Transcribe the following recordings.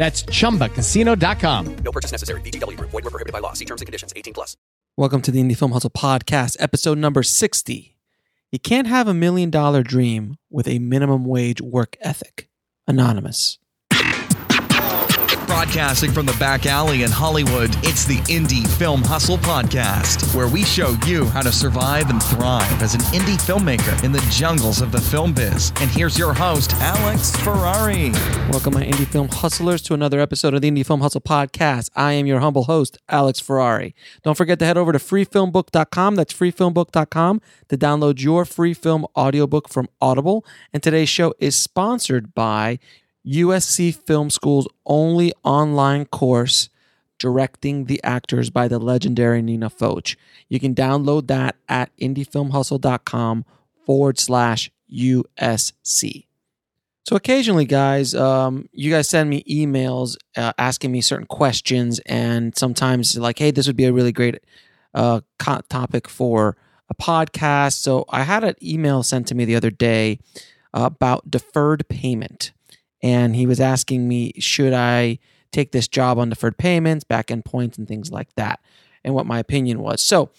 That's ChumbaCasino.com. No purchase necessary. VGW. Void were prohibited by law. See terms and conditions. 18 plus. Welcome to the Indie Film Hustle Podcast, episode number 60. You can't have a million dollar dream with a minimum wage work ethic. Anonymous. Broadcasting from the back alley in Hollywood, it's the Indie Film Hustle Podcast, where we show you how to survive and thrive as an indie filmmaker in the jungles of the film biz. And here's your host, Alex Ferrari. Welcome, my indie film hustlers, to another episode of the Indie Film Hustle Podcast. I am your humble host, Alex Ferrari. Don't forget to head over to freefilmbook.com. That's freefilmbook.com to download your free film audiobook from Audible. And today's show is sponsored by USC Film School's only online course, Directing the Actors by the legendary Nina Foch. You can download that at indiefilmhustle.com forward slash USC. So occasionally, guys, um, you guys send me emails uh, asking me certain questions, and sometimes like, "Hey, this would be a really great uh, topic for a podcast." So I had an email sent to me the other day uh, about deferred payment, and he was asking me, "Should I take this job on deferred payments, back end points, and things like that?" And what my opinion was. So,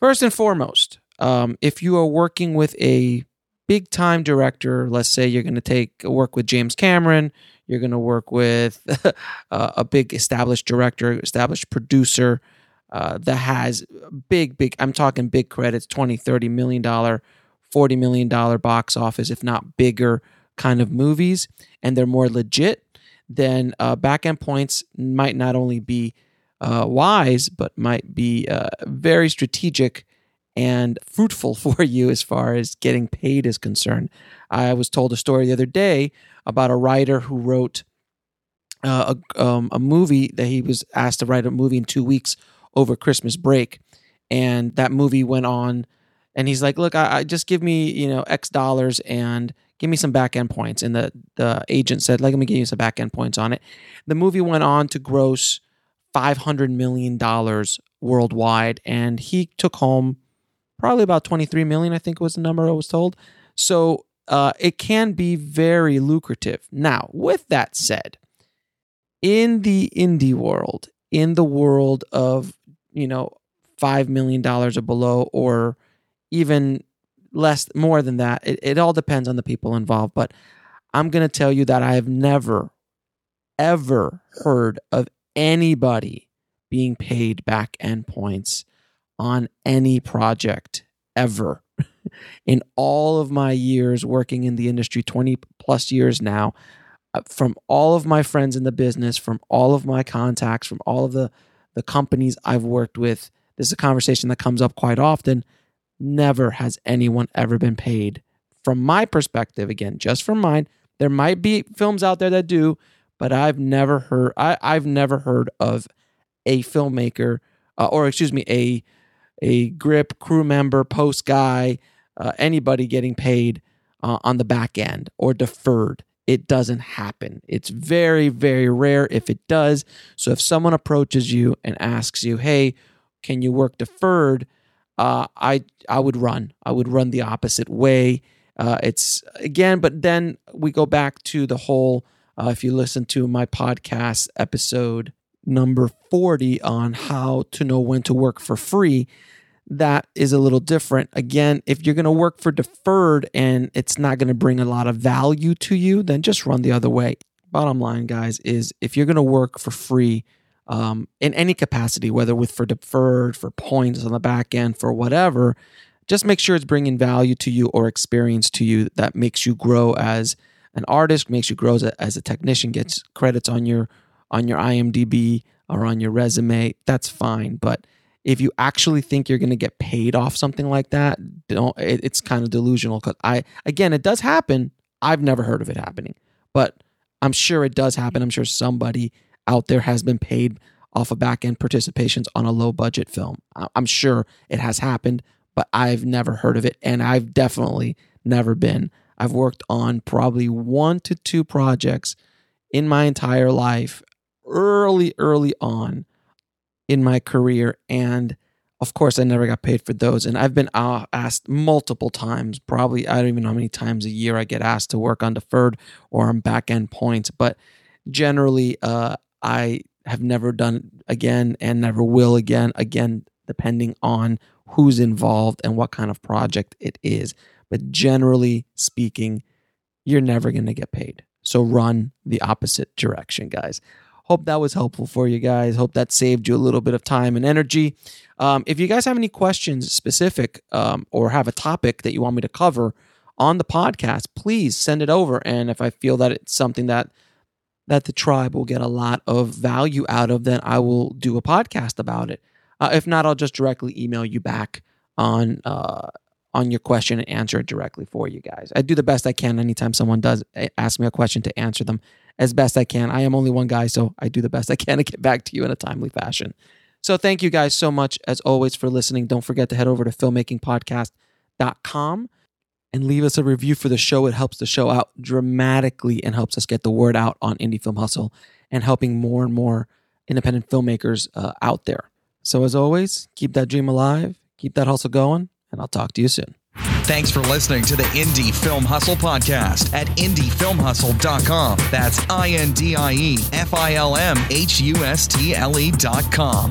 first and foremost, um, if you are working with a big time director, let's say you're going to take work with James Cameron, you're going to work with uh, a big established director, established producer uh, that has big, big, I'm talking big credits 20, 30 million dollar, 40 million dollar box office, if not bigger kind of movies, and they're more legit, then uh, back end points might not only be uh, wise, but might be uh, very strategic and fruitful for you as far as getting paid is concerned. I was told a story the other day about a writer who wrote uh, a, um, a movie that he was asked to write a movie in two weeks over Christmas break, and that movie went on. And he's like, "Look, I, I just give me you know X dollars and give me some back end points." And the the agent said, "Like, let me give you some back end points on it." The movie went on to gross five hundred million dollars worldwide, and he took home probably about 23 million i think was the number i was told so uh, it can be very lucrative now with that said in the indie world in the world of you know five million dollars or below or even less more than that it, it all depends on the people involved but i'm going to tell you that i have never ever heard of anybody being paid back end points on any project ever. in all of my years working in the industry, 20 plus years now, uh, from all of my friends in the business, from all of my contacts, from all of the, the companies I've worked with, this is a conversation that comes up quite often. Never has anyone ever been paid. From my perspective, again, just from mine, there might be films out there that do, but I've never heard I, I've never heard of a filmmaker uh, or excuse me, a a grip crew member, post guy, uh, anybody getting paid uh, on the back end or deferred. It doesn't happen. It's very, very rare if it does. So if someone approaches you and asks you, "Hey, can you work deferred?" Uh, I I would run. I would run the opposite way. Uh, it's again, but then we go back to the whole. Uh, if you listen to my podcast episode number 40 on how to know when to work for free, that is a little different. Again, if you're going to work for deferred and it's not going to bring a lot of value to you, then just run the other way. Bottom line, guys, is if you're going to work for free, um, in any capacity, whether with for deferred, for points on the back end, for whatever, just make sure it's bringing value to you or experience to you that makes you grow as an artist, makes you grow as a, as a technician, gets credits on your on your IMDb or on your resume. That's fine, but if you actually think you're going to get paid off something like that, don't. It, it's kind of delusional. Because I, again, it does happen. I've never heard of it happening, but I'm sure it does happen. I'm sure somebody out there has been paid off of back end participations on a low budget film. I'm sure it has happened, but I've never heard of it. And I've definitely never been. I've worked on probably one to two projects in my entire life early, early on in my career. And of course, I never got paid for those. And I've been uh, asked multiple times, probably, I don't even know how many times a year I get asked to work on deferred or on back end points. But generally, uh, I have never done again and never will again, again, depending on who's involved and what kind of project it is. But generally speaking, you're never going to get paid. So run the opposite direction, guys. Hope that was helpful for you guys. Hope that saved you a little bit of time and energy. Um, if you guys have any questions specific um, or have a topic that you want me to cover on the podcast, please send it over. And if I feel that it's something that that the tribe will get a lot of value out of, then I will do a podcast about it. Uh, if not, I'll just directly email you back on uh, on your question and answer it directly for you guys. I do the best I can anytime someone does eh, ask me a question to answer them as best I can. I am only one guy, so I do the best I can to get back to you in a timely fashion. So thank you guys so much as always for listening. Don't forget to head over to filmmakingpodcast.com and leave us a review for the show. It helps the show out dramatically and helps us get the word out on Indie Film Hustle and helping more and more independent filmmakers uh, out there. So, as always, keep that dream alive, keep that hustle going, and I'll talk to you soon. Thanks for listening to the Indie Film Hustle podcast at indiefilmhustle.com. That's I N D I E F I L M H U S T L E.com.